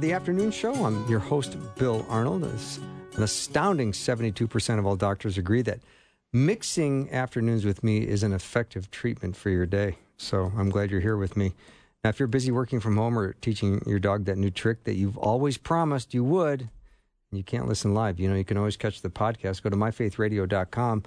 The afternoon show. I'm your host, Bill Arnold. An astounding 72% of all doctors agree that mixing afternoons with me is an effective treatment for your day. So I'm glad you're here with me. Now, if you're busy working from home or teaching your dog that new trick that you've always promised you would, you can't listen live. You know, you can always catch the podcast. Go to myfaithradio.com.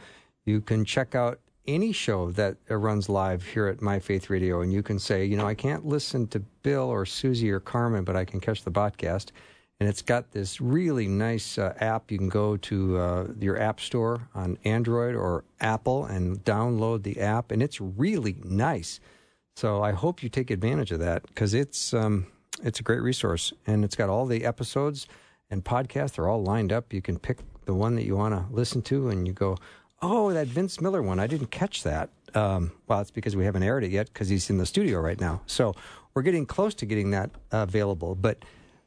You can check out any show that runs live here at My Faith Radio, and you can say, you know, I can't listen to Bill or Susie or Carmen, but I can catch the podcast. And it's got this really nice uh, app. You can go to uh, your app store on Android or Apple and download the app, and it's really nice. So I hope you take advantage of that because it's um, it's a great resource, and it's got all the episodes and podcasts. They're all lined up. You can pick the one that you want to listen to, and you go, "Oh, that Vince Miller one! I didn't catch that." Um, well, it's because we haven't aired it yet because he's in the studio right now. So we're getting close to getting that uh, available, but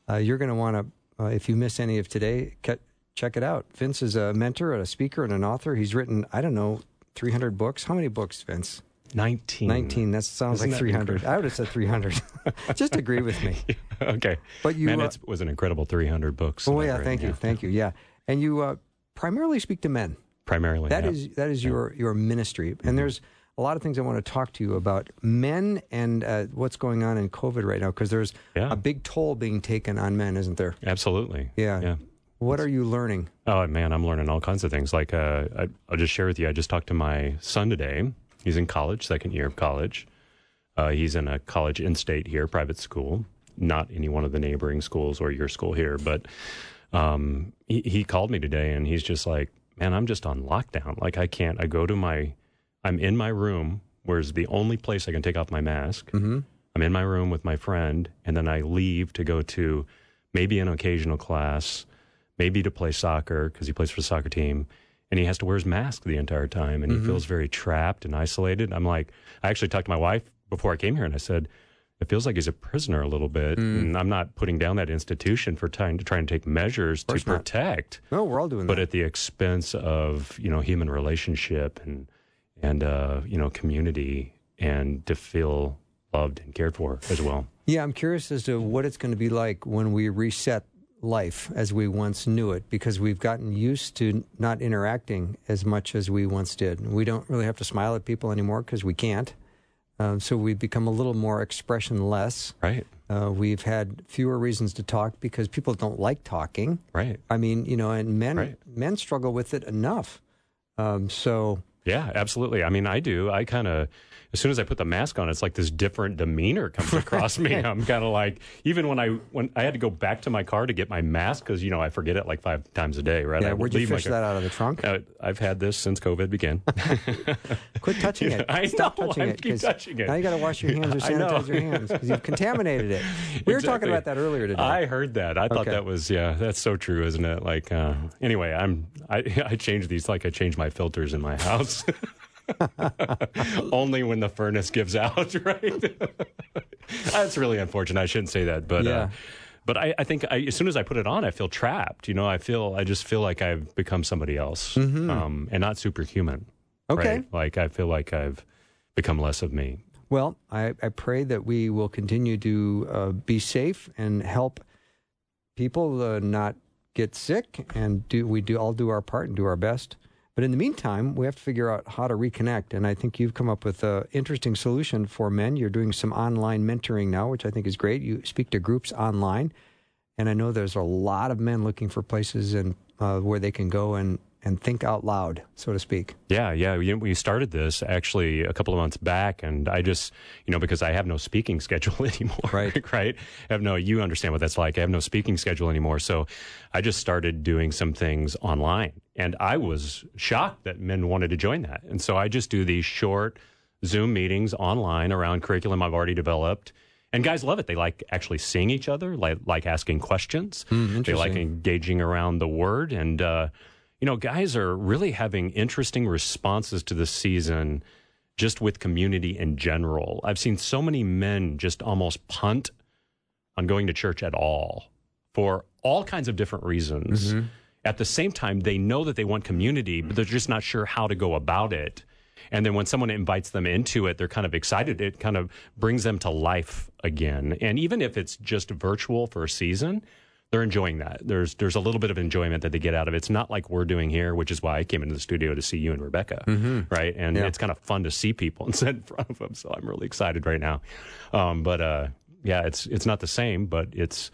uh, you're going to want to, uh, if you miss any of today, ke- check it out. Vince is a mentor, a speaker, and an author. He's written, I don't know, 300 books. How many books, Vince? 19. 19. That sounds Isn't like that 300. incredible? I would have said 300. Just agree with me. okay. But you, Man, uh, it was an incredible 300 books. Oh, yeah. Thank you. Thank you. Yeah. And you uh, primarily speak to men. Primarily. That yeah. is that is your your ministry, and there's a lot of things I want to talk to you about men and uh, what's going on in COVID right now because there's Yeah. a big toll being taken on men, isn't there? Absolutely. Yeah. Yeah. What are you learning? Oh, man, I'm learning all kinds of things. Like, uh, I, I'll just share with you. I just talked to my son today. He's in college, second year of college. Uh, he's in a college in state here, private school, not any one of the neighboring schools or your school here. But um, he, he called me today and he's just like, man, I'm just on lockdown. Like, I can't, I go to my, I'm in my room, where's the only place I can take off my mask. Mm-hmm. I'm in my room with my friend, and then I leave to go to maybe an occasional class, maybe to play soccer because he plays for the soccer team. And he has to wear his mask the entire time, and he feels very trapped and isolated. I'm like, I actually talked to my wife before I came here, and I said, it feels like he's a prisoner a little bit, and I'm not putting down that institution for trying to try and take measures to course not. protect, No, we're all doing but that. at the expense of you know human relationship and and uh, you know community, and to feel loved and cared for as well. yeah, I'm curious as to what it's going to be like when we reset life as we once knew it, because we've gotten used to not interacting as much as we once did. We don't really have to smile at people anymore because we can't. Um, so we've become a little more expressionless. Right. Uh, we've had fewer reasons to talk because people don't like talking. Right. I mean, you know, and men Right. men struggle with it enough. Um, so Yeah, absolutely. I mean, I do. I kind of, as soon as I put the mask on, it's like this different demeanor comes across me. I'm kind of like, even when I when I had to go back to my car to get my mask because you know I forget it like five times a day, right? yeah, I would where'd you fish that out of the trunk? Uh, I've had this since COVID began. Quit touching it. I Stop know, touching I it. keep touching it. Now you got to wash your hands or sanitize your hands because you've contaminated it. We were talking about that earlier today. I heard that. I thought Okay. that was yeah. That's so true, isn't it? Like uh, anyway, I'm I I change these like I change my filters in my house. Only when the furnace gives out, right? That's really unfortunate. I shouldn't say that, but Yeah. uh, but I, I think I, as soon as I put it on, I feel trapped. You know, I feel I just feel like I've become somebody else, um, and not superhuman. Mm-hmm. Okay. right? like I feel like I've become less of me. Well, I, I pray that we will continue to uh, be safe and help people uh, not get sick, and do we do all do our part and do our best. But in the meantime, we have to figure out how to reconnect. And I think you've come up with an interesting solution for men. You're doing some online mentoring now, which I think is great. You speak to groups online, and I know there's a lot of men looking for places and uh, where they can go and and think out loud, so to speak. Yeah, yeah. We, we started this actually a couple of months back, and I just, you know, because I have no speaking schedule anymore. Right. right. I have no, you understand what that's like. I have no speaking schedule anymore. So I just started doing some things online. And I was shocked that men wanted to join that. And so I just do these short Zoom meetings online around curriculum I've already developed. And guys love it. They like actually seeing each other, like, like asking questions. Hmm, they like engaging around the word. And, uh, you know, guys are really having interesting responses to the season just with community in general. I've seen so many men just almost punt on going to church at all for all kinds of different reasons. Mm-hmm. At the same time, they know that they want community, but they're just not sure how to go about it. And then when someone invites them into it, they're kind of excited. It kind of brings them to life again. And even if it's just virtual for a season, they're enjoying that. There's there's a little bit of enjoyment that they get out of it. It's not like we're doing here, which is why I came into the studio to see you and Rebecca, right? And Yeah. it's kind of fun to see people and sit in front of them. So I'm really excited right now. Um, but uh, yeah, it's it's not the same, but it's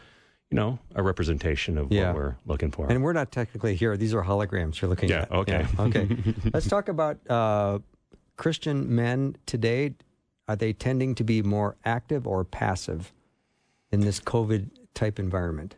you know a representation of Yeah. what we're looking for. And we're not technically here. These are holograms you're looking Yeah, at. okay. okay. Let's talk about uh, Christian men today. Are they tending to be more active or passive in this COVID type environment?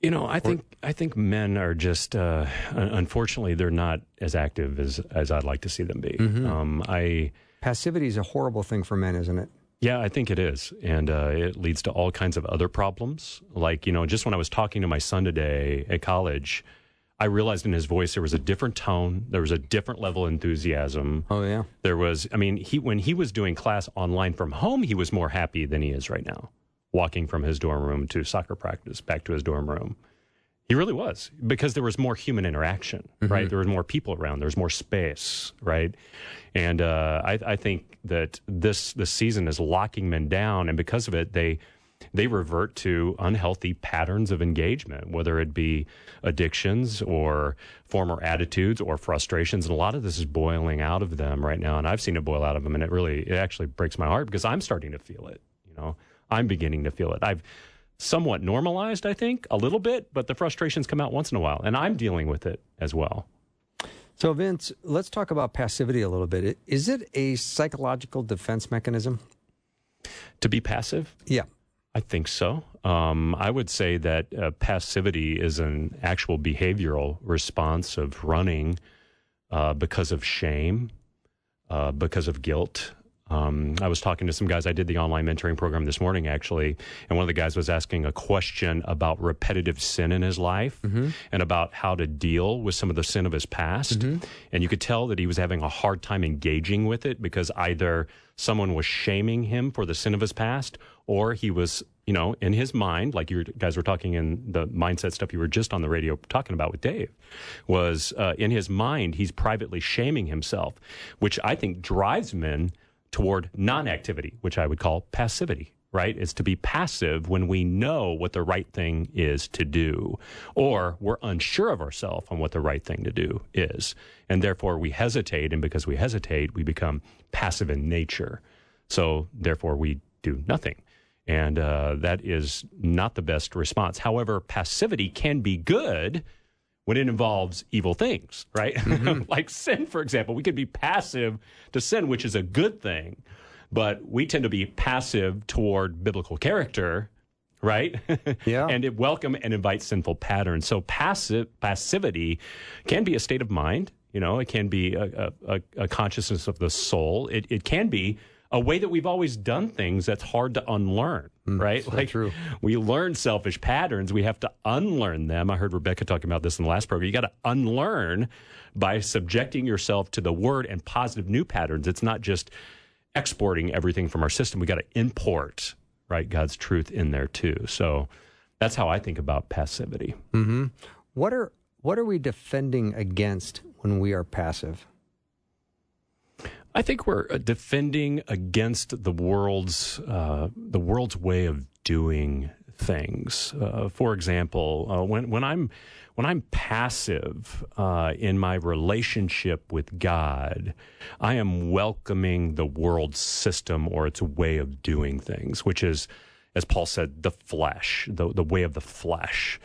You know, I think I think men are just uh, unfortunately they're not as active as as I'd like to see them be. Um, I Passivity is a horrible thing for men, isn't it? Yeah, I think it is, and uh, it leads to all kinds of other problems. Like you know, just when I was talking to my son today at college, I realized in his voice there was a different tone, there was a different level of enthusiasm. Oh yeah. There was, I mean, he when he was doing class online from home, he was more happy than he is right now, walking from his dorm room to soccer practice back to his dorm room. He really was because there was more human interaction, right? There was more people around. There was more space, right? And uh, I, I think that this this season is locking men down, and because of it, they they revert to unhealthy patterns of engagement, whether it be addictions or former attitudes or frustrations. And a lot of this is boiling out of them right now. And I've seen it boil out of them, and it really it actually breaks my heart because I'm starting to feel it. You know, I'm beginning to feel it. I've somewhat normalized, I think, a little bit, but the frustrations come out once in a while, and I'm dealing with it as well. So Vince, let's talk about passivity a little bit. Is it a psychological defense mechanism? To be passive, Yeah. I think so. Um, I would say that uh, passivity is an actual behavioral response of running uh, because of shame, uh, because of guilt. Um, I was talking to some guys. I did the online mentoring program this morning, actually, and one of the guys was asking a question about repetitive sin in his life and about how to deal with some of the sin of his past. And you could tell that he was having a hard time engaging with it because either someone was shaming him for the sin of his past, or he was, you know, in his mind, like you guys were talking in the mindset stuff you were just on the radio talking about with Dave, was uh, in his mind, he's privately shaming himself, which I think drives men toward non activity, which I would call passivity. Right? Is to be passive when we know what the right thing is to do, or we're unsure of ourselves on what the right thing to do is. And therefore we hesitate. And because we hesitate, we become passive in nature. So therefore we do nothing. And uh, that is not the best response. However, passivity can be good when it involves evil things, right? Mm-hmm. like sin, for example. We could be passive to sin, which is a good thing, but we tend to be passive toward biblical character, right? Yeah. and it welcome and invite sinful patterns. So passive passivity can be a state of mind. You know, it can be a, a, a consciousness of the soul. It, it can be a way that we've always done things that's hard to unlearn, Mm, right? so true. we learn selfish patterns. We have to unlearn them. I heard Rebecca talking about this in the last program. You got to unlearn by subjecting yourself to the word and positive new patterns. It's not just exporting everything from our system. We got to import, right, God's truth in there too. So that's how I think about passivity. Mm-hmm. What are what are we defending against when we are passive? I think we're uh, defending against the world's uh, the world's way of doing things. Uh, for example, uh, when when I'm when I'm passive uh, in my relationship with God, I am welcoming the world's system or its way of doing things, which is, as Paul said, the flesh, the the way of the flesh.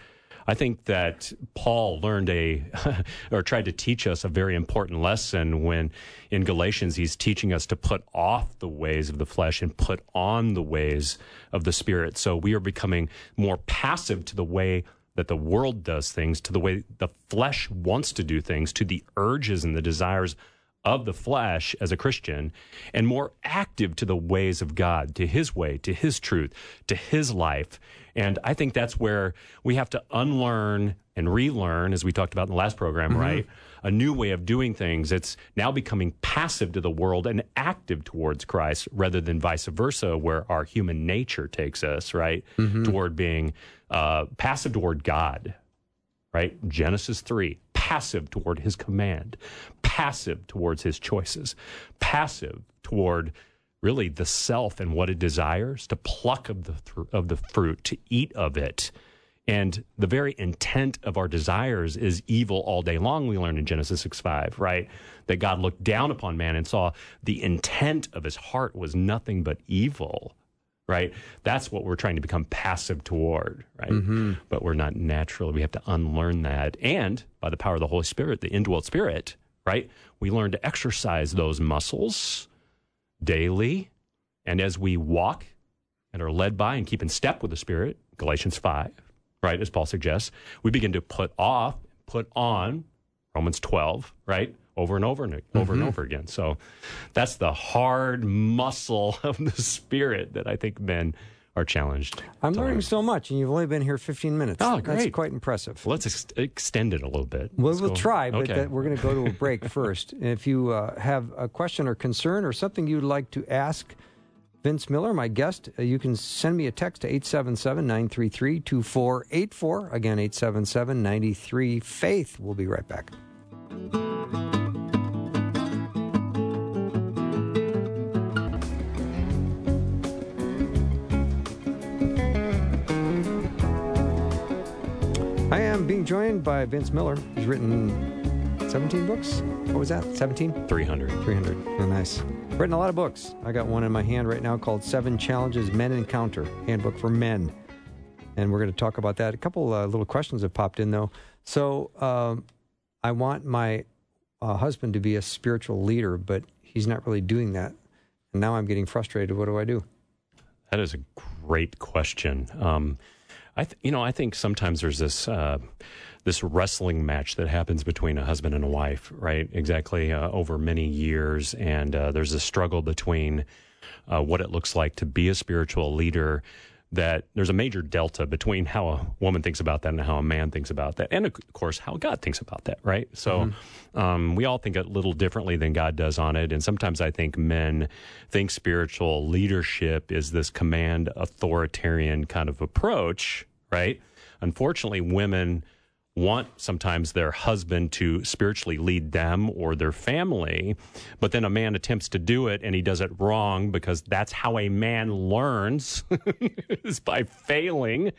I think that Paul learned a, or tried to teach us a very important lesson when in Galatians he's teaching us to put off the ways of the flesh and put on the ways of the Spirit. So we are becoming more passive to the way that the world does things, to the way the flesh wants to do things, to the urges and the desires of the flesh as a Christian and more active to the ways of God, to his way, to his truth, to his life. And I think that's where we have to unlearn and relearn, as we talked about in the last program, right? A new way of doing things. It's now becoming passive to the world and active towards Christ rather than vice versa, where our human nature takes us, right? Toward being uh, passive toward God, right? Genesis 3, passive toward his command, passive towards his choices, passive toward really the self and what it desires, to pluck of the thr- of the fruit, to eat of it. And the very intent of our desires is evil all day long. We learn in Genesis 6 5, right? That God looked down upon man and saw the intent of his heart was nothing but evil, right? That's what we're trying to become passive toward, right? Mm-hmm. But we're not natural. We have to unlearn that. And by the power of the Holy Spirit, the indwelt spirit, right? We learn to exercise those muscles daily. And as we walk and are led by and keep in step with the Spirit, Galatians 5, right, as Paul suggests, we begin to put off, put on Romans 12, right, over and over and over Mm-hmm. and over again. So that's the hard muscle of the Spirit that I think men are challenged. I'm learning learn. so much, and you've only been here 15 minutes. Oh, great. That's quite impressive. Well, let's ex- extend it a little bit. We'll, Let's we'll go- try, but okay. that, we're going to go to a break first. And if you uh, have a question or concern or something you'd like to ask Vince Miller, my guest, uh, you can send me a text to 877 933 2484. Again, 877 93 Faith. We'll be right back. I am being joined by Vince Miller. He's written 17 books. What was that? 17? 300. 300. Oh, nice. Written a lot of books. I got one in my hand right now called Seven Challenges Men Encounter Handbook for Men. And we're going to talk about that. A couple uh, little questions have popped in, though. So um, I want my uh, husband to be a spiritual leader, but he's not really doing that. And now I'm getting frustrated. What do I do? That is a great question. Um, I, th- you know, I think sometimes there's this uh, this wrestling match that happens between a husband and a wife, right? Exactly uh, over many years, and uh, there's a struggle between uh, what it looks like to be a spiritual leader. That there's a major delta between how a woman thinks about that and how a man thinks about that, and of course how God thinks about that, right? So um, we all think a little differently than God does on it, and sometimes I think men think spiritual leadership is this command authoritarian kind of approach, right? Unfortunately, women want sometimes their husband to spiritually lead them or their family, but then a man attempts to do it and he does it wrong because that's how a man learns is by failing,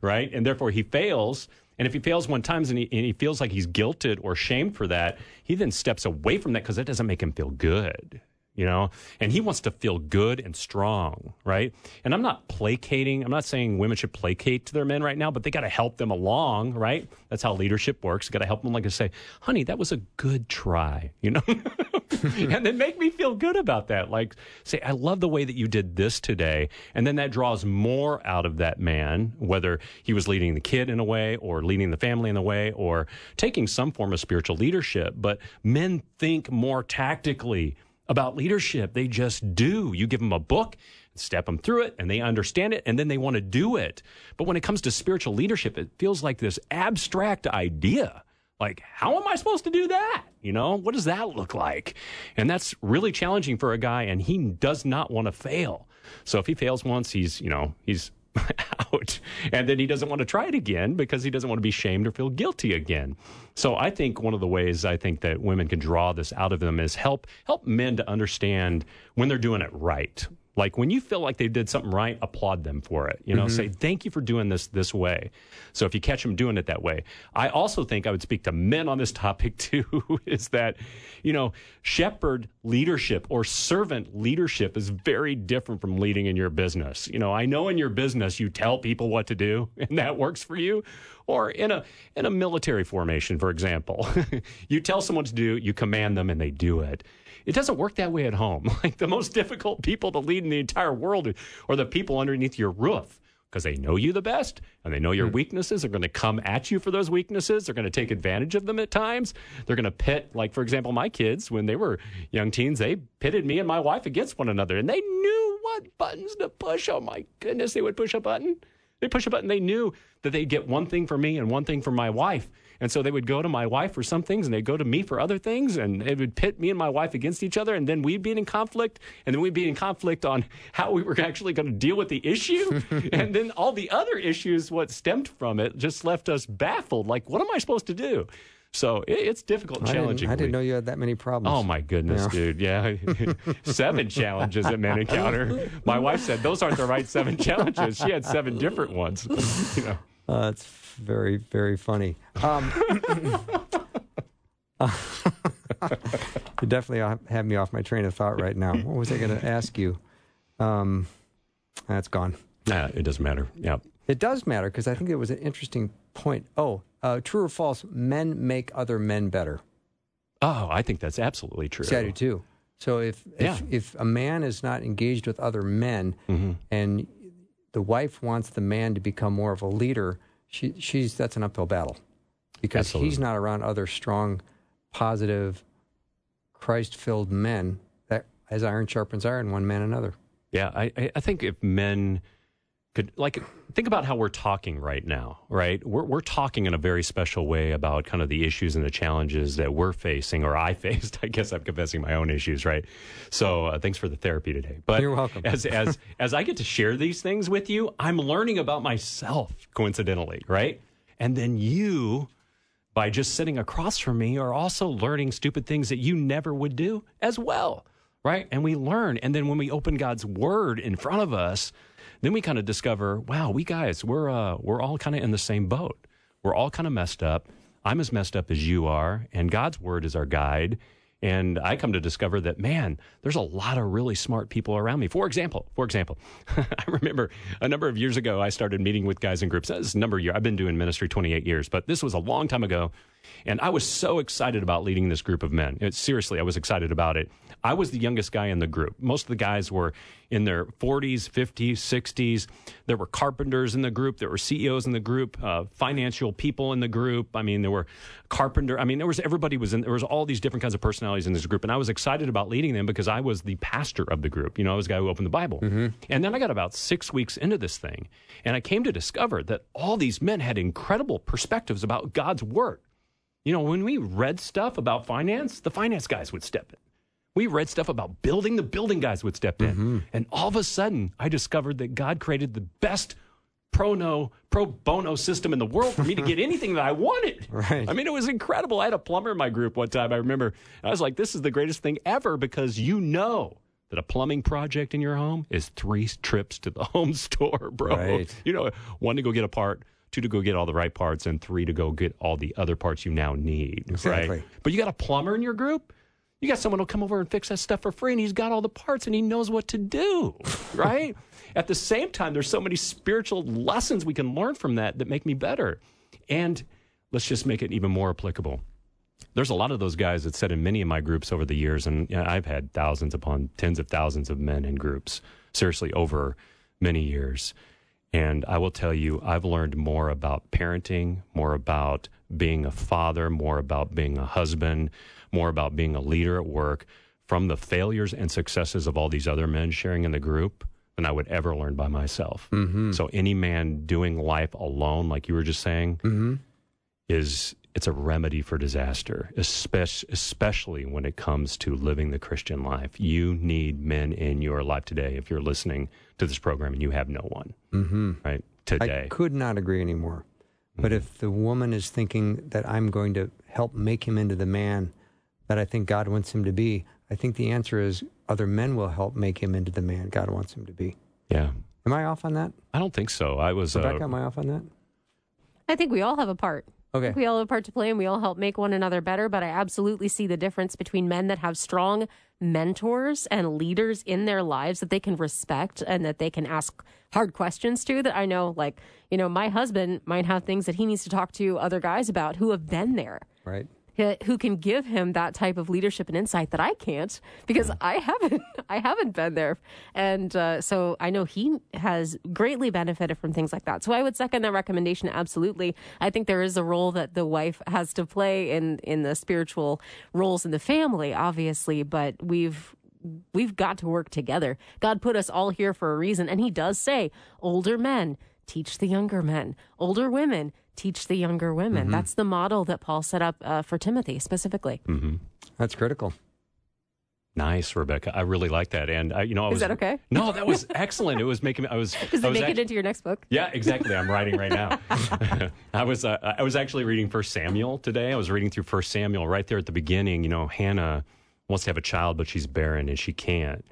right? And therefore he fails. And if he fails one time and he, and he feels like he's guilted or shamed for that, he then steps away from that because that doesn't make him feel good you know? And he wants to feel good and strong right? And i'm not placating i'm not saying women should placate to their men right now but they got to help them along right? That's how leadership works. Got to help them like i say honey that was a good try you know? And then make me feel good about that. Like say i love the way that you did this today. And then that draws more out of that man whether he was leading the kid in a way or leading the family in a way or taking some form of spiritual leadership. But men think more tactically about leadership. They just do. You give them a book, step them through it, and they understand it, and then they want to do it. But when it comes to spiritual leadership, it feels like this abstract idea. Like, how am I supposed to do that? You know, what does that look like? And that's really challenging for a guy, and he does not want to fail. So if he fails once, he's, you know, he's out. And then he doesn't want to try it again because he doesn't want to be shamed or feel guilty again. So I think one of the ways I think that women can draw this out of them is help help men to understand when they're doing it right. Like when you feel like they did something right, applaud them for it. You know, mm-hmm. say thank you for doing this this way. So if you catch them doing it that way, I also think I would speak to men on this topic too. Is that you know shepherd leadership or servant leadership is very different from leading in your business. You know, I know in your business you tell people what to do and that works for you. Or in a in a military formation, for example, you tell someone to do, you command them, and they do it. It doesn't work that way at home. Like the most difficult people to lead in the entire world are the people underneath your roof. because they know you the best and they know your Hmm. weaknesses. They're going to come at you for those weaknesses. They're going to take advantage of them at times. They're going to pit, like, for example, my kids, when they were young teens, they pitted me and my wife against one another and they knew what buttons to push. Oh my goodness, they would push a button. They push a button. They knew that they'd get one thing for me and one thing for my wife. And so they would go to my wife for some things and they'd go to me for other things. And it would pit me and my wife against each other. And then we'd be in conflict. And then we'd be in conflict on how we were actually going to deal with the issue. and then all the other issues, what stemmed from it, just left us baffled. Like, what am I supposed to do? So it's difficult and I didn't, challenging. I didn't know you had that many problems. Oh my goodness, dude! Yeah, seven challenges that men encounter. My wife said those aren't the right seven challenges. She had seven different ones. You know, Uh, that's very, very funny. Um, you definitely have me off my train of thought right now. What was I going to ask you? Um, that's gone. nah, it doesn't matter. Yeah, It does matter because I think it was an interesting point. Oh, uh, true or false? Men make other men better. Oh, I think that's absolutely true. See, I do too. So if Yeah. if, if a man is not engaged with other men, Mm-hmm. and the wife wants the man to become more of a leader, she she's that's an uphill battle because Absolutely. he's not around other strong, positive, Christ-filled men that as iron sharpens iron, one man another. Yeah, I, I- I think if men could like think about how we're talking right now, right? We're we're talking in a very special way about kind of the issues and the challenges that we're facing, or I faced. I guess I'm confessing my own issues, right? So uh, thanks for the therapy today. But You're welcome. As as as I get to share these things with you, I'm learning about myself, coincidentally, right? And then you by just sitting across from me are also learning stupid things that you never would do as well, right? And we learn. And then when we open God's word in front of us, then we kind of discover, wow, we guys, we're uh, we're all kind of in the same boat. We're all kind of messed up. I'm as messed up as you are, and God's word is our guide. And I come to discover that, man, there's a lot of really smart people around me. For example, for example, I remember a number of years ago, I started meeting with guys in groups. This is a number of years. I've been doing ministry 28 years, but this was a long time ago. And I was so excited about leading this group of men. It, seriously, I was excited about it. I was the youngest guy in the group. Most of the guys were in their 40s, 50s, 60s. There were carpenters in the group. There were CEOs in the group, uh, financial people in the group. I mean, there were carpenter. I mean, there was everybody was in. There was all these different kinds of personalities in this group, and I was excited about leading them because I was the pastor of the group. You know, I was the guy who opened the Bible. And then I got about six weeks into this thing, and I came to discover that all these men had incredible perspectives about God's word. You know, when we read stuff about finance, the finance guys would step in. We read stuff about building, the building guys would step in. Mm-hmm. And all of a sudden, I discovered that God created the best pro no pro bono system in the world for me to get anything that I wanted. Right. I mean, it was incredible. I had a plumber in my group one time. I remember I was like, this is the greatest thing ever because you know that a plumbing project in your home is three trips to the home store, bro. Right. You know, one to go get a part, two to go get all the right parts, and three to go get all the other parts you now need. Exactly. Right. But you got a plumber in your group? You got someone who'll come over and fix that stuff for free, and he's got all the parts and he knows what to do, right? At the same time, there's so many spiritual lessons we can learn from that that make me better. And let's just make it even more applicable. There's a lot of those guys that said in many of my groups over the years, and I've had thousands upon tens of thousands of men in groups, seriously, over many years. And I will tell you, I've learned more about parenting, more about being a father, more about being a husband, more about being a leader at work from the failures and successes of all these other men sharing in the group than I would ever learn by myself. Mm-hmm. So, any man doing life alone, like you were just saying, mm-hmm. is it's a remedy for disaster, especially, especially when it comes to living the Christian life. You need men in your life today if you're listening to this program and you have no one, mm-hmm. right? Today. I could not agree anymore. But if the woman is thinking that I'm going to help make him into the man that I think God wants him to be, I think the answer is other men will help make him into the man God wants him to be. yeah. Am I off on that? I don't think so. I was. Rebecca, Uh, am I off on that? I think we all have a part. Okay. We all have a part to play and we all help make one another better. But I absolutely see the difference between men that have strong mentors and leaders in their lives that they can respect and that they can ask hard questions to. That I know, like, you know, my husband might have things that he needs to talk to other guys about who have been there. Right. Who can give him that type of leadership and insight that I can't because I haven't I haven't been there, and uh, so I know he has greatly benefited from things like that. So I would second that recommendation absolutely. I think there is a role that the wife has to play in in the spiritual roles in the family, obviously, but we've we've got to work together. God put us all here for a reason, and He does say, older men teach the younger men, older women teach the younger women. Mm-hmm. That's the model that Paul set up uh, for Timothy specifically. Mm-hmm. That's critical. Nice, Rebecca. I really like that. And I, you know, I is was, that okay? No, that was excellent. It was making me. I was. Does it make actually, it into your next book? Yeah, exactly. I'm writing right now. I was. Uh, I was actually reading First Samuel today. I was reading through First Samuel right there at the beginning. You know, Hannah wants to have a child, but she's barren and she can't.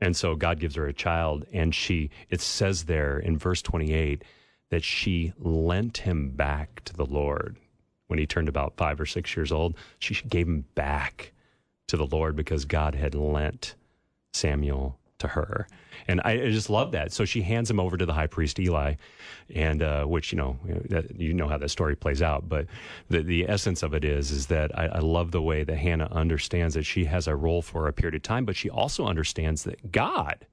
And so God gives her a child, and she. It says there in verse 28 that she lent him back to the Lord when he turned about five or six years old. She gave him back to the Lord because God had lent Samuel to her. And I, just love that. So she hands him over to the high priest Eli, and uh, which you know you know how that story plays out. But the the essence of it is is that I, I love the way that Hannah understands that she has a role for a period of time, but she also understands that God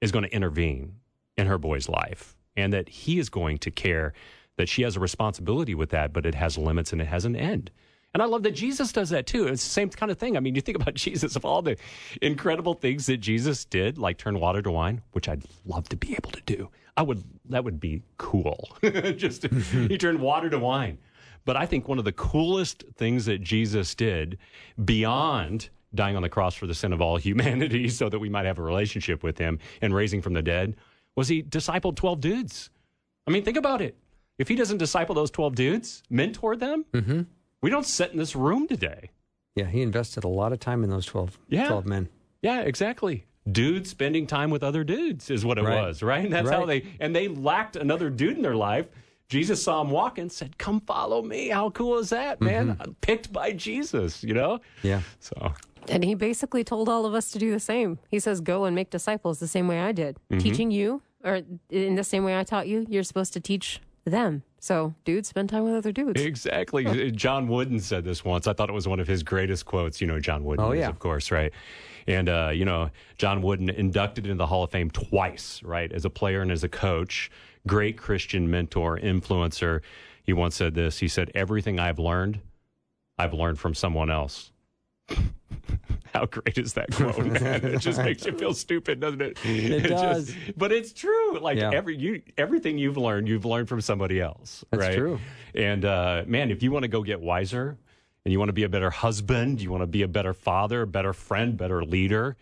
is going to intervene in her boy's life and that he is going to care that she has a responsibility with that, but it has limits and it has an end. And I love that Jesus does that too. It's the same kind of thing. I mean, you think about Jesus, of all the incredible things that Jesus did, like turn water to wine, which I'd love to be able to do. I would, that would be cool. Just, he turned water to wine. But I think one of the coolest things that Jesus did beyond dying on the cross for the sin of all humanity so that we might have a relationship with him and raising from the dead was he discipled 12 dudes. I mean, think about it. If he doesn't disciple those 12 dudes, mentor them, mm-hmm. we don't sit in this room today. Yeah, he invested a lot of time in those 12, yeah. 12 men. Yeah, exactly. Dudes spending time with other dudes is what it right. was, right? And that's right. how they, and they lacked another dude in their life. Jesus saw him walking, said, Come follow me. How cool is that, man? Mm-hmm. Picked by Jesus, you know? Yeah. So and he basically told all of us to do the same. He says, Go and make disciples the same way I did. Mm-hmm. Teaching you, or in the same way I taught you, you're supposed to teach them. So, dudes, spend time with other dudes. Exactly. John Wooden said this once. I thought it was one of his greatest quotes. You know, John Wooden, oh, is, of course, right? And, uh, you know, John Wooden inducted into the Hall of Fame twice, right? As a player and as a coach, great Christian mentor, influencer. He once said this He said, Everything I've learned, I've learned from someone else. How great is that quote? Man? It just makes you feel stupid, doesn't it? It, it does. Just, but it's true. Like yeah. every you, everything you've learned, you've learned from somebody else. That's right? true. And uh, man, if you want to go get wiser, and you want to be a better husband, you want to be a better father, a better friend, better leader,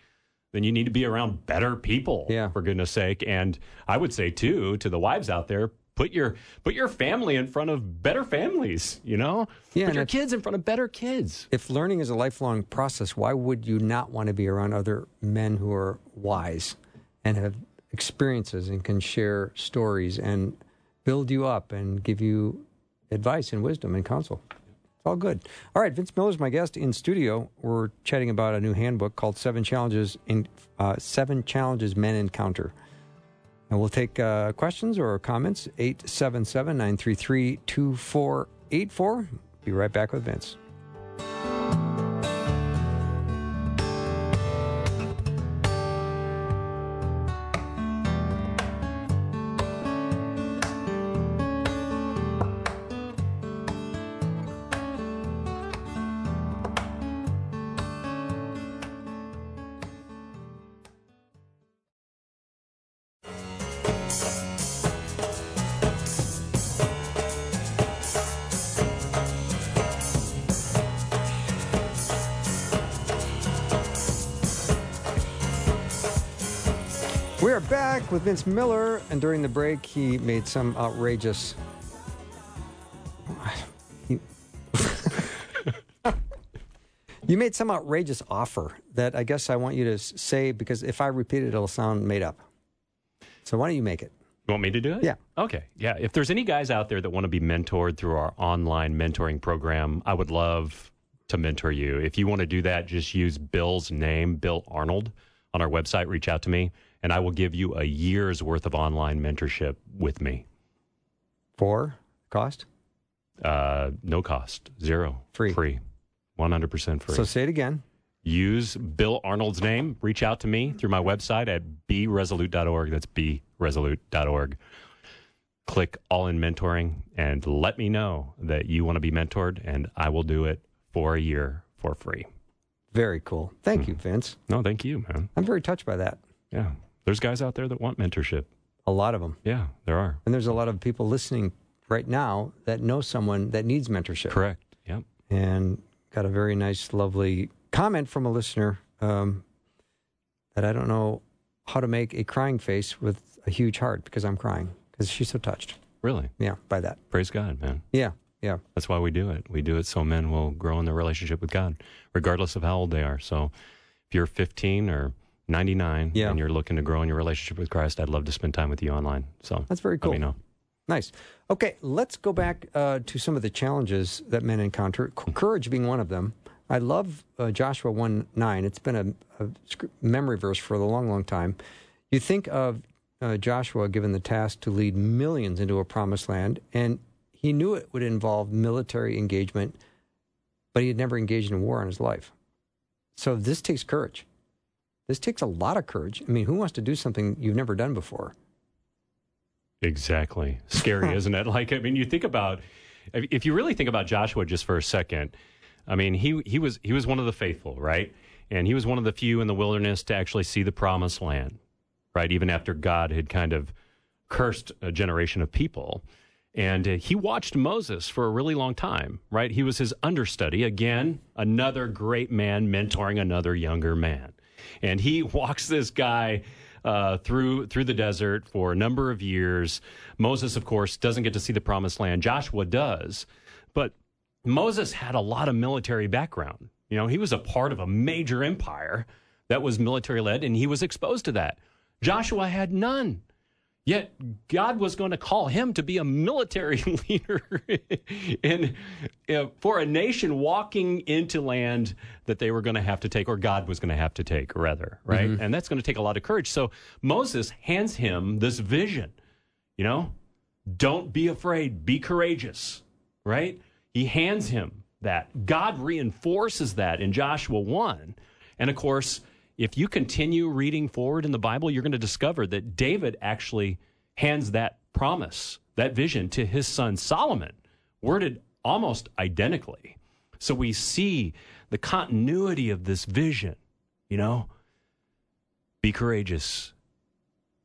then you need to be around better people. Yeah. For goodness sake. And I would say too to the wives out there, put your put your family in front of better families you know? Yeah, put your kids in front of better kids. If learning is a lifelong process why would you not want to be around other men who are wise and have experiences and can share stories and build you up and give you advice and wisdom and counsel? It's all good. All right vince miller's my guest in studio. We're chatting about a new handbook called seven challenges in uh, seven challenges men encounter and we'll take uh, questions or comments 877 933 2484. Be right back with Vince. With Vince Miller, and during the break, he made some outrageous. you made some outrageous offer that I guess I want you to say because if I repeat it, it'll sound made up. So why don't you make it? You want me to do it? Yeah. Okay. Yeah. If there's any guys out there that want to be mentored through our online mentoring program, I would love to mentor you. If you want to do that, just use Bill's name, Bill Arnold, on our website. Reach out to me and I will give you a year's worth of online mentorship with me. For cost? Uh, no cost, zero, free, free. 100% free. So say it again. Use Bill Arnold's name. Reach out to me through my website at beresolute.org. That's beresolute.org. Click all in mentoring and let me know that you want to be mentored, and I will do it for a year for free. Very cool. Thank you, Vince. No, thank you, man. I'm very touched by that. Yeah. There's guys out there that want mentorship. A lot of them. Yeah, there are. And there's a lot of people listening right now that know someone that needs mentorship. Correct. Yep. And got a very nice, lovely comment from a listener um, that I don't know how to make a crying face with a huge heart because I'm crying because she's so touched. Really? Yeah, by that. Praise God, man. Yeah, yeah. That's why we do it. We do it so men will grow in their relationship with God, regardless of how old they are. So if you're 15 or 99 Yeah. and you're looking to grow in your relationship with Christ, I'd love to spend time with you online. So That's very cool. let me know. Nice. Okay, let's go back uh, to some of the challenges that men encounter, courage being one of them. I love uh, Joshua 1 9. It's been a, a memory verse for a long, long time. You think of uh, Joshua given the task to lead millions into a promised land, and he knew it would involve military engagement, but he had never engaged in war in his life. So this takes courage. This takes a lot of courage. I mean, who wants to do something you've never done before? Exactly. Scary, isn't it? Like, I mean, you think about if you really think about Joshua just for a second. I mean, he he was he was one of the faithful, right? And he was one of the few in the wilderness to actually see the promised land, right? Even after God had kind of cursed a generation of people. And uh, he watched Moses for a really long time, right? He was his understudy. Again, another great man mentoring another younger man. And he walks this guy uh, through through the desert for a number of years. Moses, of course, doesn't get to see the promised land. Joshua does, but Moses had a lot of military background. You know, he was a part of a major empire that was military led, and he was exposed to that. Joshua had none. Yet God was going to call him to be a military leader in, uh, for a nation walking into land that they were going to have to take, or God was going to have to take, rather, right? And that's going to take a lot of courage. So Moses hands him this vision, you know, don't be afraid, be courageous, right? He hands him that. God reinforces that in Joshua 1. And of course, if you continue reading forward in the Bible, you're going to discover that David actually hands that promise, that vision to his son Solomon, worded almost identically. So we see the continuity of this vision, you know? Be courageous.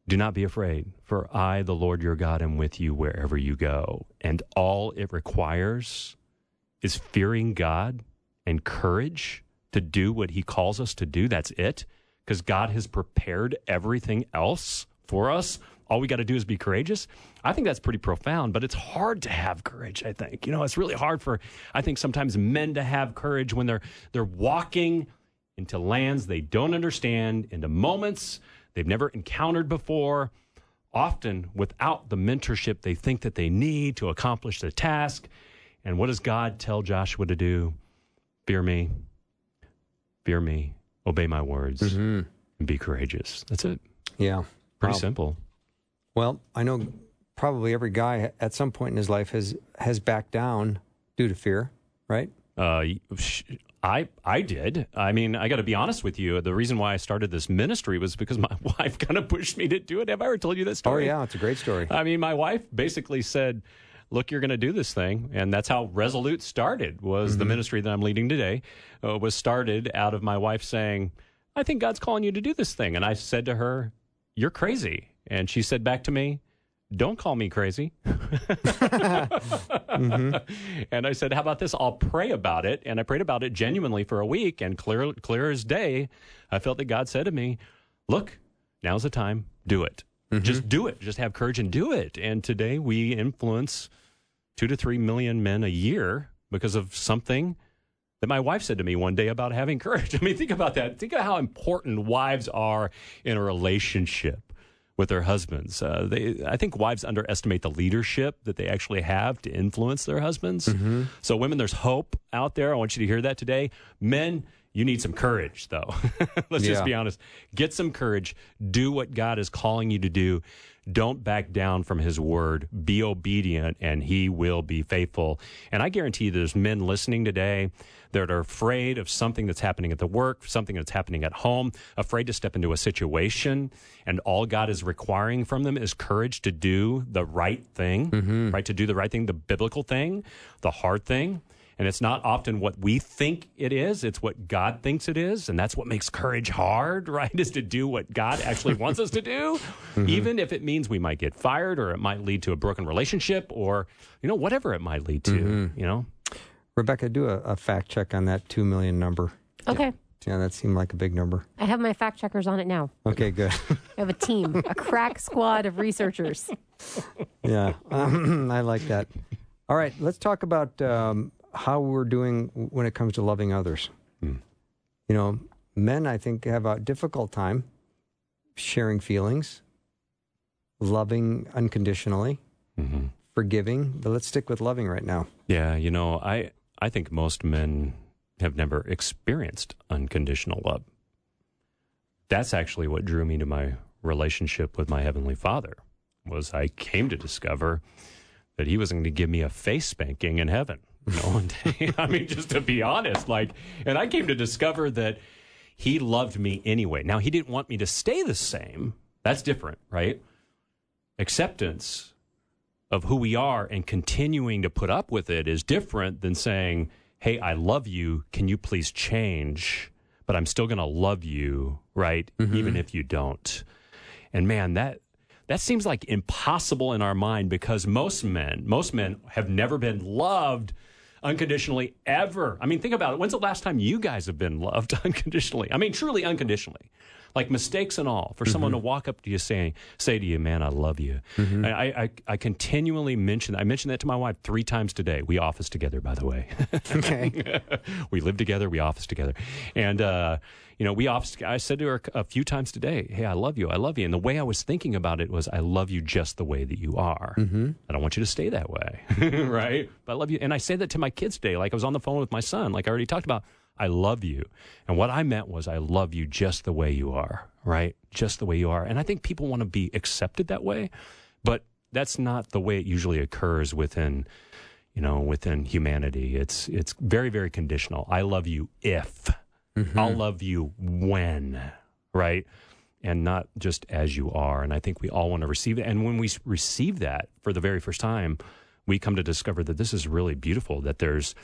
Do not be afraid, for I, the Lord your God, am with you wherever you go. And all it requires is fearing God and courage to do what he calls us to do. That's it. Because God has prepared everything else for us. All we got to do is be courageous. I think that's pretty profound, but it's hard to have courage, I think. You know, it's really hard for I think sometimes men to have courage when they're they're walking into lands they don't understand, into moments they've never encountered before, often without the mentorship they think that they need to accomplish the task. And what does God tell Joshua to do? Fear me, fear me, obey my words, and be courageous. That's it. Yeah. Pretty Wow. simple. Well, I know probably every guy at some point in his life has has backed down due to fear, right? Uh, I I did. I mean, I got to be honest with you. The reason why I started this ministry was because my wife kind of pushed me to do it. Have I ever told you that story? Oh story? yeah, it's a great story. I mean, my wife basically said, "Look, you're going to do this thing," and that's how Resolute started. Was the ministry that I'm leading today uh, was started out of my wife saying, "I think God's calling you to do this thing," and I said to her, "You're crazy," and she said back to me. Don't call me crazy. And I said, "How about this? I'll pray about it." And I prayed about it genuinely for a week, and clear, clear as day, I felt that God said to me, "Look, now's the time. Do it. Just do it. Just have courage and do it." And today we influence two to three million men a year because of something that my wife said to me one day about having courage. I mean, think about that. Think of how important wives are in a relationship with their husbands. Uh, they, I think wives underestimate the leadership that they actually have to influence their husbands. So, women, there's hope out there. I want you to hear that today. Men, You need some courage, though. Let's Yeah. just be honest. Get some courage. Do what God is calling you to do. Don't back down from His word. Be obedient, and He will be faithful. And I guarantee you, there's men listening today that are afraid of something that's happening at the work, something that's happening at home, afraid to step into a situation, and all God is requiring from them is courage to do the right thing, mm-hmm. right? To do the right thing, the biblical thing, the hard thing. And it's not often what we think it is, it's what God thinks it is. And that's what makes courage hard, right? Is to do what God actually wants us to do, even if it means we might get fired or it might lead to a broken relationship or, you know, whatever it might lead to, you know? Rebecca, do a, a fact check on that 2 million number. Okay. Yeah, that seemed like a big number. I have my fact checkers on it now. Okay, good. I have a team, a crack squad of researchers. yeah, I like that. All right, let's talk about um, how we're doing when it comes to loving others. You know, men, I think, have a difficult time sharing feelings, loving unconditionally, Mm-hmm. forgiving. But let's stick with loving right now. Yeah, you know, I I think most men have never experienced unconditional love. That's actually what drew me to my relationship with my heavenly Father. Was I came to discover that he wasn't going to give me a face spanking in heaven. Day. I mean, just to be honest, like, and I came to discover that he loved me anyway. Now, he didn't want me to stay the same. That's different, right? Acceptance of who we are and continuing to put up with it is different than saying, Hey, I love you. Can you please change? But I'm still going to love you, right? Mm-hmm. Even if you don't. And man, that that seems like impossible in our mind because most men, most men have never been loved unconditionally ever. I mean, think about it. When's the last time you guys have been loved unconditionally? I mean, truly unconditionally. Like mistakes and all, for someone to walk up to you saying, say to you, man, I love you. I, I, I continually mention, I mentioned that to my wife three times today. We office together, by the way. Okay. we live together, we office together. And, uh, you know, we office, I said to her a few times today, Hey, I love you. I love you. And the way I was thinking about it was, I love you just the way that you are. Mm-hmm. I don't want you to stay that way. right. But I love you. And I say that to my kids today. Like I was on the phone with my son, like I already talked about. I love you. And what I meant was, I love you just the way you are, right? Just the way you are. And I think people want to be accepted that way, but that's not the way it usually occurs within, you know, within humanity. It's, it's very, very conditional. I love you if, mm-hmm. I'll love you when, right? And not just as you are. And I think we all want to receive it. And when we receive that for the very first time, we come to discover that this is really beautiful, that there's,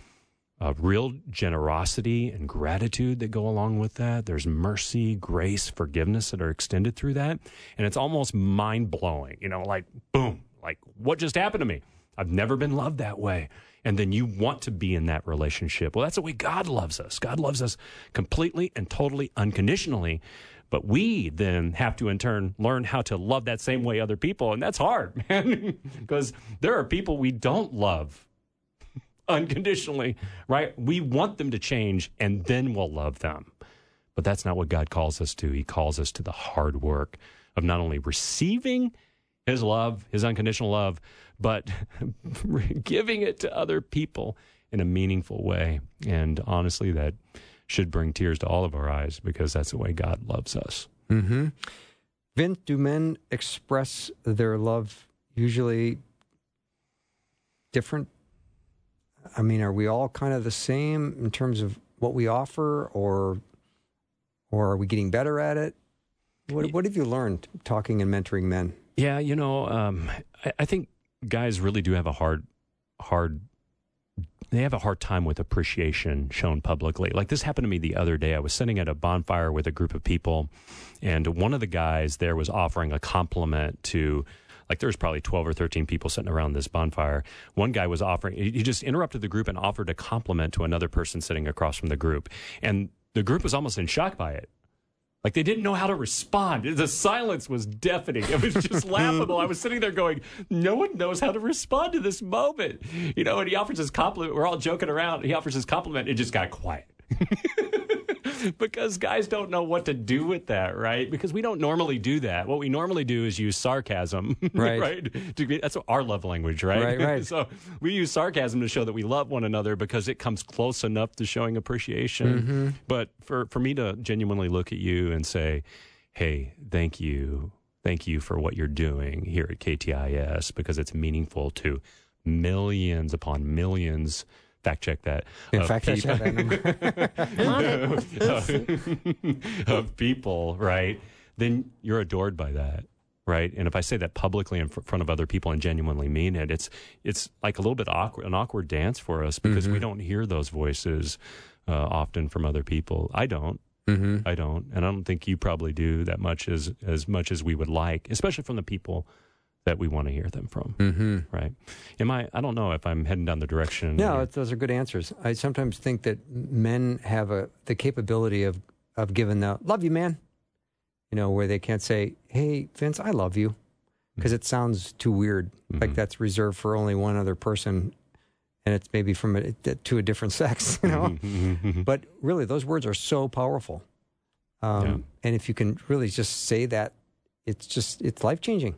uh, real generosity and gratitude that go along with that. There's mercy, grace, forgiveness that are extended through that. And it's almost mind blowing, you know, like, boom, like what just happened to me? I've never been loved that way. And then you want to be in that relationship. Well, that's the way God loves us. God loves us completely and totally unconditionally. But we then have to, in turn, learn how to love that same way other people. And that's hard, man, because there are people we don't love unconditionally, right? We want them to change and then we'll love them. But that's not what God calls us to. He calls us to the hard work of not only receiving his love, his unconditional love, but giving it to other people in a meaningful way. And honestly, that should bring tears to all of our eyes because that's the way God loves us. Mm-hmm. Vince, do men express their love usually different? I mean, are we all kind of the same in terms of what we offer, or or are we getting better at it? What, what have you learned talking and mentoring men? Yeah, you know, um, I, I think guys really do have a hard, hard. They have a hard time with appreciation shown publicly. Like this happened to me the other day. I was sitting at a bonfire with a group of people, and one of the guys there was offering a compliment to. Like there was probably twelve or thirteen people sitting around this bonfire. One guy was offering. He he just interrupted the group and offered a compliment to another person sitting across from the group, and the group was almost in shock by it. Like they didn't know how to respond. The silence was deafening. It was just laughable. I was sitting there going, no one knows how to respond to this moment. You know, and he offers his compliment. We're all joking around. He offers his compliment. It just got quiet. because guys don't know what to do with that, right? Because we don't normally do that. What we normally do is use sarcasm, Right. right? To be- That's our love language, right? Right, right. so we use sarcasm to show that we love one another because it comes close enough to showing appreciation. Mm-hmm. But for for me to genuinely look at you and say, "Hey, thank you, thank you for what you're doing here at KTIS because it's meaningful to millions upon millions." Fact check that. In fact, I people- have that number. of people, right? Then you're adored by that, right? And if I say that publicly in front of other people and genuinely mean it, it's it's like a little bit awkward, an awkward dance for us because we don't hear those voices uh, often from other people. I don't. Mm-hmm. I don't, and I don't think you probably do that much as as much as we would like, especially from the people that we want to hear them from. Mm-hmm. Right? Am I? I don't know if I'm heading down the direction. No, it's- those are good answers. I sometimes think that men have a the capability of of giving the "love you, man," you know, where they can't say, "Hey, Vince, I love you," because it sounds too weird. Like that's reserved for only one other person, and it's maybe from a, to a different sex, you know. but really, those words are so powerful, um, Yeah. and if you can really just say that, it's just it's life changing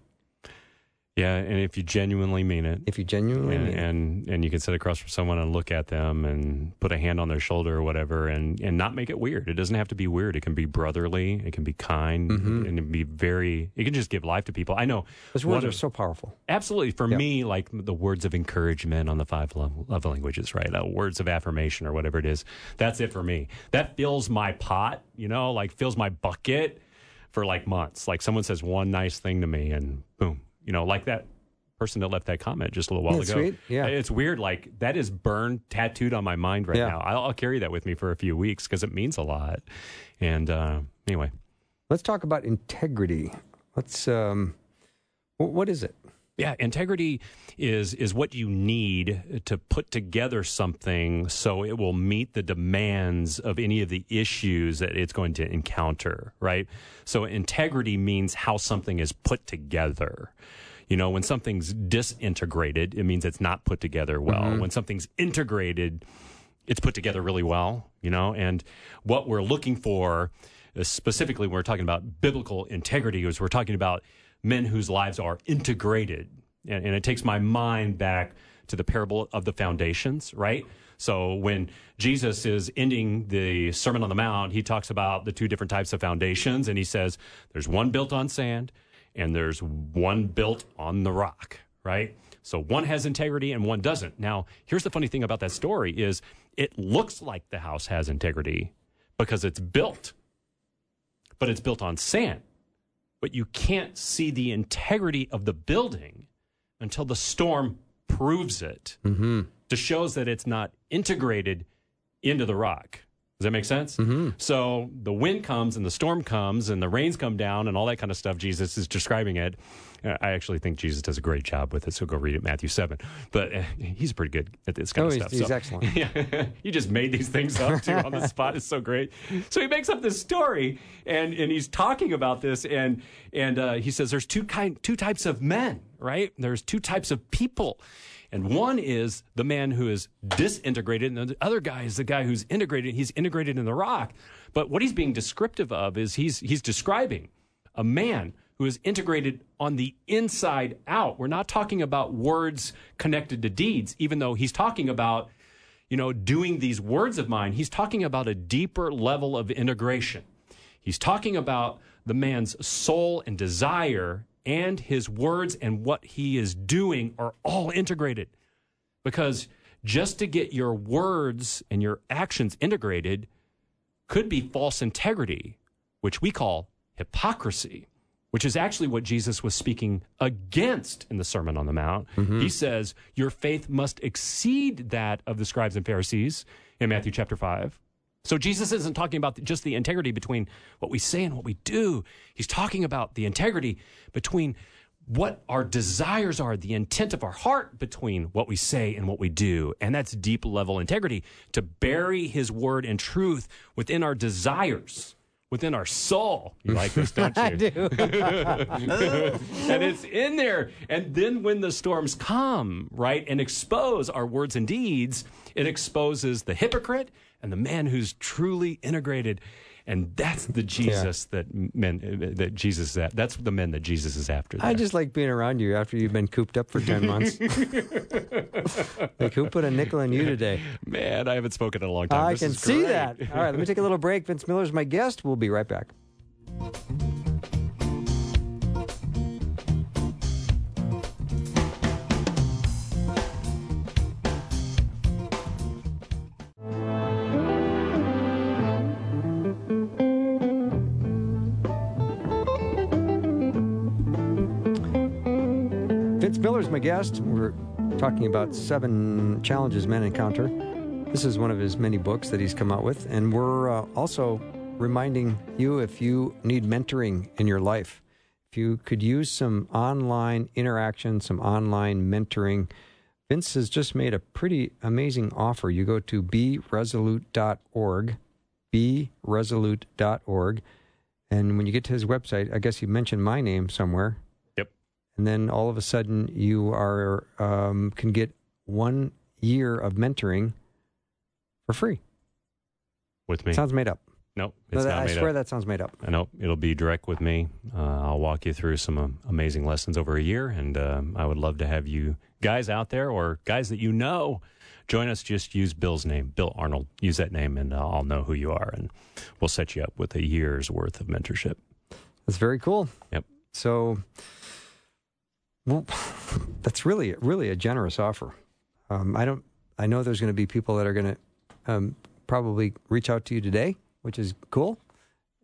yeah, and if you genuinely mean it, if you genuinely and, mean it. and and you can sit across from someone and look at them and put a hand on their shoulder or whatever and and not make it weird. It doesn't have to be weird. It can be brotherly. It can be kind. Mm-hmm. and it can be very it can just give life to people. I know Those words are of- so powerful. absolutely. For Yeah. me like the words of encouragement on the five love, love languages right? Uh, words of affirmation or whatever it is. That's it for me. That fills my pot you know like fills my bucket for like months. Like someone says one nice thing to me and boom you know like that person that left that comment just a little while ago sweet? Yeah. it's weird like that is burned tattooed on my mind right Yeah. now I'll, I'll carry that with me for a few weeks because it means a lot and uh, anyway Let's talk about integrity. Let's um, what is it? Yeah, integrity is is what you need to put together something so it will meet the demands of any of the issues that it's going to encounter, right? So integrity means how something is put together. You know, when something's disintegrated, it means it's not put together well. When something's integrated, it's put together really well, you know, and what we're looking for uh, specifically when we're talking about biblical integrity is we're talking about men whose lives are integrated. And, and it takes my mind back to the parable of the foundations, right? So when Jesus is ending the Sermon on the Mount, he talks about the two different types of foundations and he says there's one built on sand and there's one built on the rock, right? So one has integrity and one doesn't. Now, here's the funny thing about that story is it looks like the house has integrity because it's built, but it's built on sand. But you can't see the integrity of the building until the storm proves it Mm-hmm. to shows that it's not integrated into the rock. Does that make sense? Mm-hmm. So the wind comes and the storm comes and the rains come down and all that kind of stuff. Jesus is describing it. Uh, I actually think Jesus does a great job with it. So go read it, Matthew 7. But uh, he's pretty good at this kind Oh, of he's- stuff. he's So- excellent. yeah, you just made these things up too on the spot. It's so great. So he makes up this story, and and he's talking about this, and and uh, he says there's two kind two types of men, right? There's two types of people, and one is the man who is disintegrated, and the other guy is the guy who's integrated. He's integrated in the rock, but what he's being descriptive of is he's he's describing a man who is integrated on the inside out. We're not talking about words connected to deeds, even though he's talking about, you know, doing these words of mine. He's talking about a deeper level of integration. He's talking about the man's soul and desire and his words and what he is doing are all integrated. Because just to get your words and your actions integrated could be false integrity, which we call hypocrisy, which is actually what Jesus was speaking against in the Sermon on the Mount. Mm-hmm. He says, Your faith must exceed that of the scribes and Pharisees in Matthew chapter 5. So Jesus isn't talking about just the integrity between what we say and what we do. He's talking about the integrity between what our desires are, the intent of our heart between what we say and what we do. And that's deep level integrity to bury his word and truth within our desires, within our soul. You like this, don't you? I do. and it's in there. And then when the storms come, right, and expose our words and deeds, it exposes the hypocrite and the man who's truly integrated. And that's the Jesus that men that Jesus is at. That's the men that Jesus is after. I just like being around you after you've been cooped up for 10 months. like, who put a nickel in you today? man, I haven't spoken in a long time. I This can see that. All right, let me take a little break. Vince Miller's my guest. We'll be right back. My guest. We're talking about seven challenges men encounter. This is one of his many books that he's come out with. And we're uh, also reminding you if you need mentoring in your life, if you could use some online interaction, some online mentoring, Vince has just made a pretty amazing offer. You go to beresolute.org, beresolute.org. And when you get to his website, I guess he mentioned my name somewhere. And then all of a sudden you are um, can get one year of mentoring for free. With me. Sounds made up. nope. No, It's that- not I swear up. that sounds made up. I know it'll be direct with me. Uh, I'll walk you through some um, amazing lessons over a year, and um, I would love to have you guys out there or guys that you know join us. Just use Bill's name, Bill Arnold. Use that name, and uh, I'll know who you are, and we'll set you up with a year's worth of mentorship. That's very cool. Yep. So, well, that's really really a generous offer. Um, I don't. I know there's going to be people that are going to um, probably reach out to you today, which is cool.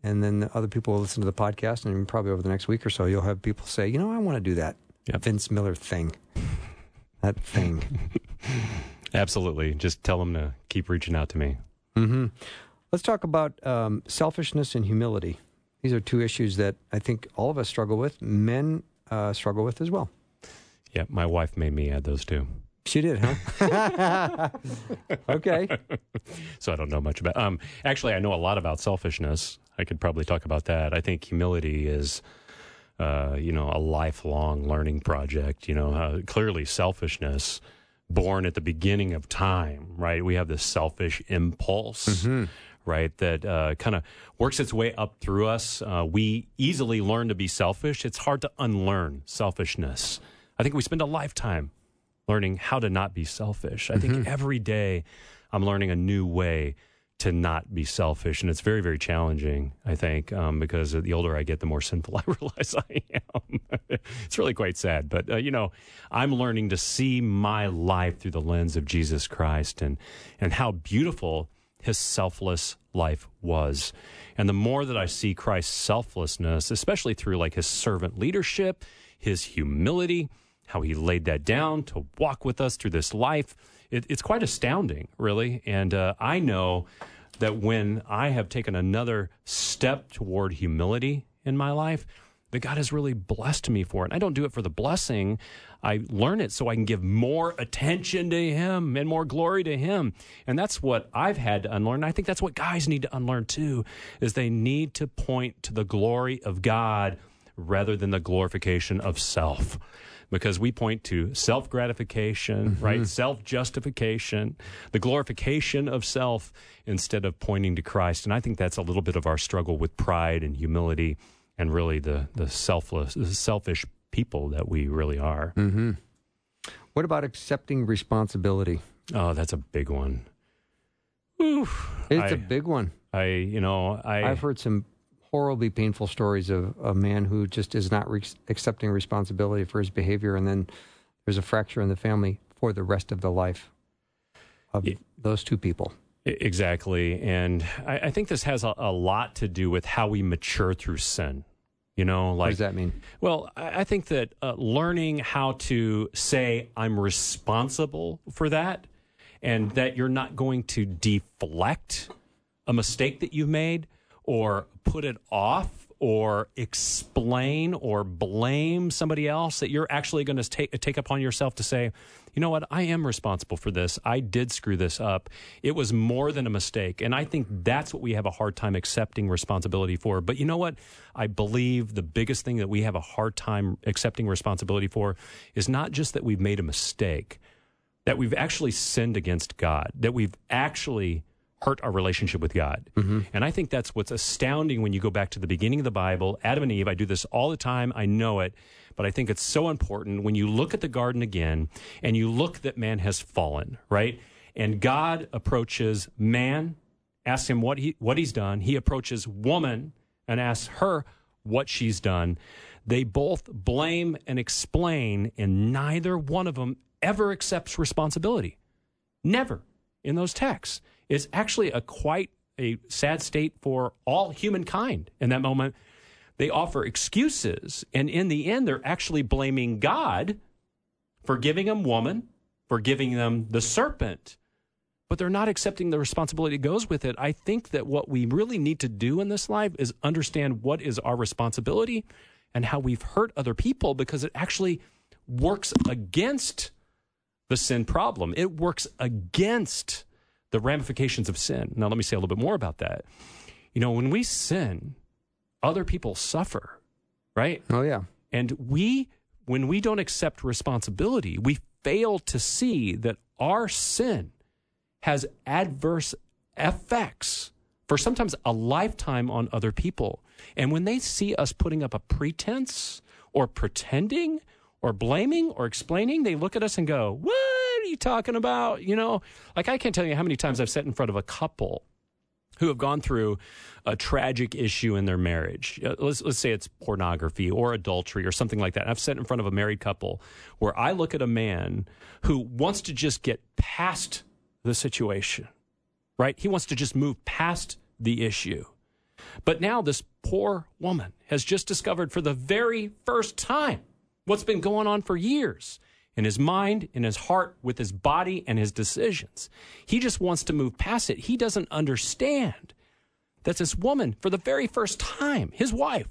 And then the other people will listen to the podcast, and probably over the next week or so, you'll have people say, "You know, I want to do that Yep. Vince Miller thing, that thing." Absolutely. Just tell them to keep reaching out to me. hmm Let's talk about um, selfishness and humility. These are two issues that I think all of us struggle with. Men uh, struggle with as well. Yeah, my wife made me add those two, She did, huh? okay. so I don't know much about. Um, actually, I know a lot about selfishness. I could probably talk about that. I think humility is. uh, you know, a lifelong learning project. You know, uh, clearly selfishness born at the beginning of time, right? We have this selfish impulse. Right, that uh, kind of works its way up through us. Uh, we easily learn to be selfish. It's hard to unlearn selfishness. I think we spend a lifetime learning how to not be selfish. I think every day I'm learning a new way to not be selfish. And it's very, very challenging, I think, um, because the older I get, the more sinful I realize I am. it's really quite sad. But, uh, you know, I'm learning to see my life through the lens of Jesus Christ and, and how beautiful his selfless life was. And the more that I see Christ's selflessness, especially through like his servant leadership, his humility, how he laid that down to walk with us through this life, it, it's quite astounding, really. And uh, I know that when I have taken another step toward humility in my life, that God has really blessed me for it. I don't do it for the blessing. I learn it so I can give more attention to Him and more glory to Him. And that's what I've had to unlearn. I think that's what guys need to unlearn too, is they need to point to the glory of God rather than the glorification of self. Because we point to self gratification, mm-hmm. right? Self justification, the glorification of self instead of pointing to Christ. And I think that's a little bit of our struggle with pride and humility and really the, the selfless, the selfish people that we really are. Mm-hmm. What about accepting responsibility? Oh, that's a big one. Oof. It's I- a big one. I, you know, I, I've heard some horribly painful stories of a man who just is not re- accepting responsibility for his behavior, and then there's a fracture in the family for the rest of the life of Yeah. those two people. Exactly. And I, I think this has a, a lot to do with how we mature through sin. You know, What like, does that mean? well, I, I think that uh, learning how to say, I'm responsible for that, and that you're not going to deflect a mistake that you've made or put it off or explain or blame somebody else that you're actually going to take take upon yourself to say, you know what, I am responsible for this. I did screw this up. It was more than a mistake. And I think that's what we have a hard time accepting responsibility for. But you know what? I believe the biggest thing that we have a hard time accepting responsibility for is not just that we've made a mistake, that we've actually sinned against God, that we've actually hurt our relationship with God. Mm-hmm. And I think that's what's astounding when you go back to the beginning of the Bible, Adam and Eve. I do this all the time. I know it, but I think it's so important when you look at the garden again and you look that man has fallen, right? And God approaches man, asks him what he what he's done. He approaches woman and asks her what she's done. They both blame and explain, and neither one of them ever accepts responsibility. Never in those texts. It's actually a quite a sad state for all humankind in that moment. They offer excuses, and in the end, they're actually blaming God for giving them woman, for giving them the serpent, but they're not accepting the responsibility that goes with it. I think that what we really need to do in this life is understand what is our responsibility and how we've hurt other people because it actually works against the sin problem. It works against the ramifications of sin. Now, let me say a little bit more about that. You know, when we sin, other people suffer, right? Oh, yeah. And we, when we don't accept responsibility, we fail to see that our sin has adverse effects for sometimes a lifetime on other people. And when they see us putting up a pretense or pretending or blaming or explaining, they look at us and go, What are you talking about? You know, like I can't tell you how many times I've sat in front of a couple who have gone through a tragic issue in their marriage. Uh, let's, let's say it's pornography or adultery or something like that. I've sat in front of a married couple where I look at a man who wants to just get past the situation, right? He wants to just move past the issue. But now this poor woman has just discovered for the very first time what's been going on for years in his mind, in his heart, with his body and his decisions. He just wants to move past it. He doesn't understand that this woman, for the very first time, his wife,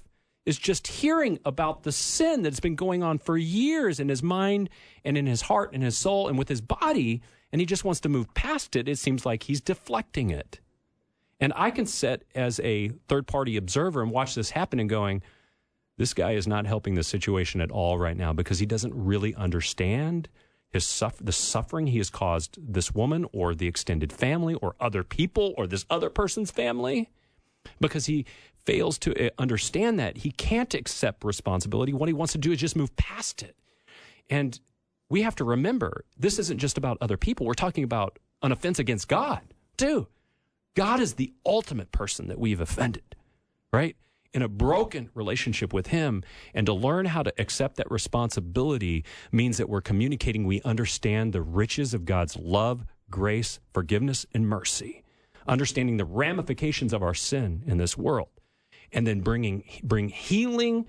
is just hearing about the sin that's been going on for years in his mind and in his heart and his soul and with his body, and he just wants to move past it. It seems like he's deflecting it. And I can sit as a third party observer and watch this happen and going, this guy is not helping the situation at all right now because he doesn't really understand his the suffering he has caused this woman or the extended family or other people or this other person's family because he fails to uh, understand that. He can't accept responsibility. What he wants to do is just move past it. And we have to remember this isn't just about other people. We're talking about an offense against god too. God is the ultimate person that we've offended right in a broken relationship with Him. And to learn how to accept that responsibility means that we're communicating we understand the riches of God's love, grace, forgiveness, and mercy, understanding the ramifications of our sin in this world, and then bringing bring healing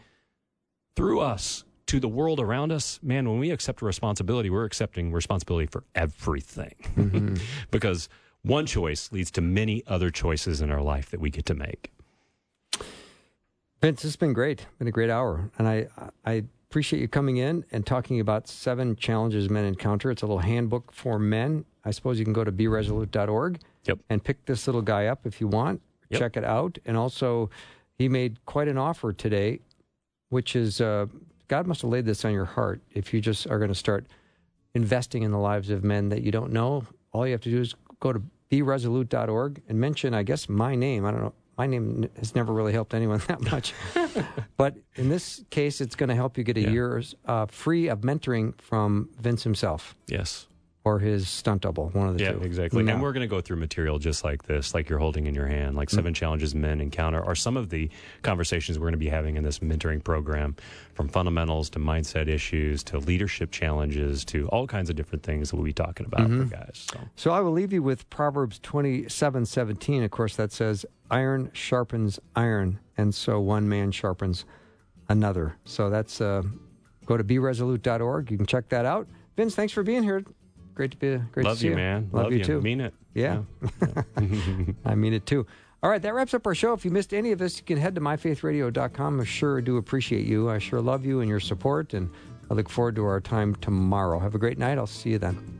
through us to the world around us, man, when we accept responsibility, we're accepting responsibility for everything. Mm-hmm. because one choice leads to many other choices in our life that we get to make. Vince, it's been great. Been a great hour, and I I appreciate you coming in and talking about seven challenges men encounter. It's a little handbook for men. I suppose you can go to beresolute.org yep. and pick this little guy up if you want. Yep. Check it out. And also, he made quite an offer today, which is uh, God must have laid this on your heart. If you just are going to start investing in the lives of men that you don't know, all you have to do is go to beresolute.org and mention, I guess, my name. I don't know my name has never really helped anyone that much. but in this case, it's going to help you get a yeah. year uh, free of mentoring from Vince himself. Yes or his stunt double, one of the yeah, two. Yeah, exactly. No. And we're going to go through material just like this, like you're holding in your hand, like 7 mm-hmm. challenges men encounter, are some of the conversations we're going to be having in this mentoring program, from fundamentals to mindset issues to leadership challenges to all kinds of different things that we'll be talking about mm-hmm. for guys. So. so I will leave you with Proverbs twenty seven seventeen. Of course, that says, "Iron sharpens iron, and so one man sharpens another." So that's uh, go to beresolute.org. You can check that out. Vince, thanks for being here great to be great Love to see you, man. Love, Love you, you too. Mean it. Yeah, yeah. I mean it too. All right, that wraps up our show. If you missed any of this, you can head to myfaithradio.com. I sure do appreciate you. I sure love you and your support, and I look forward to our time tomorrow. Have a great night. I'll see you then.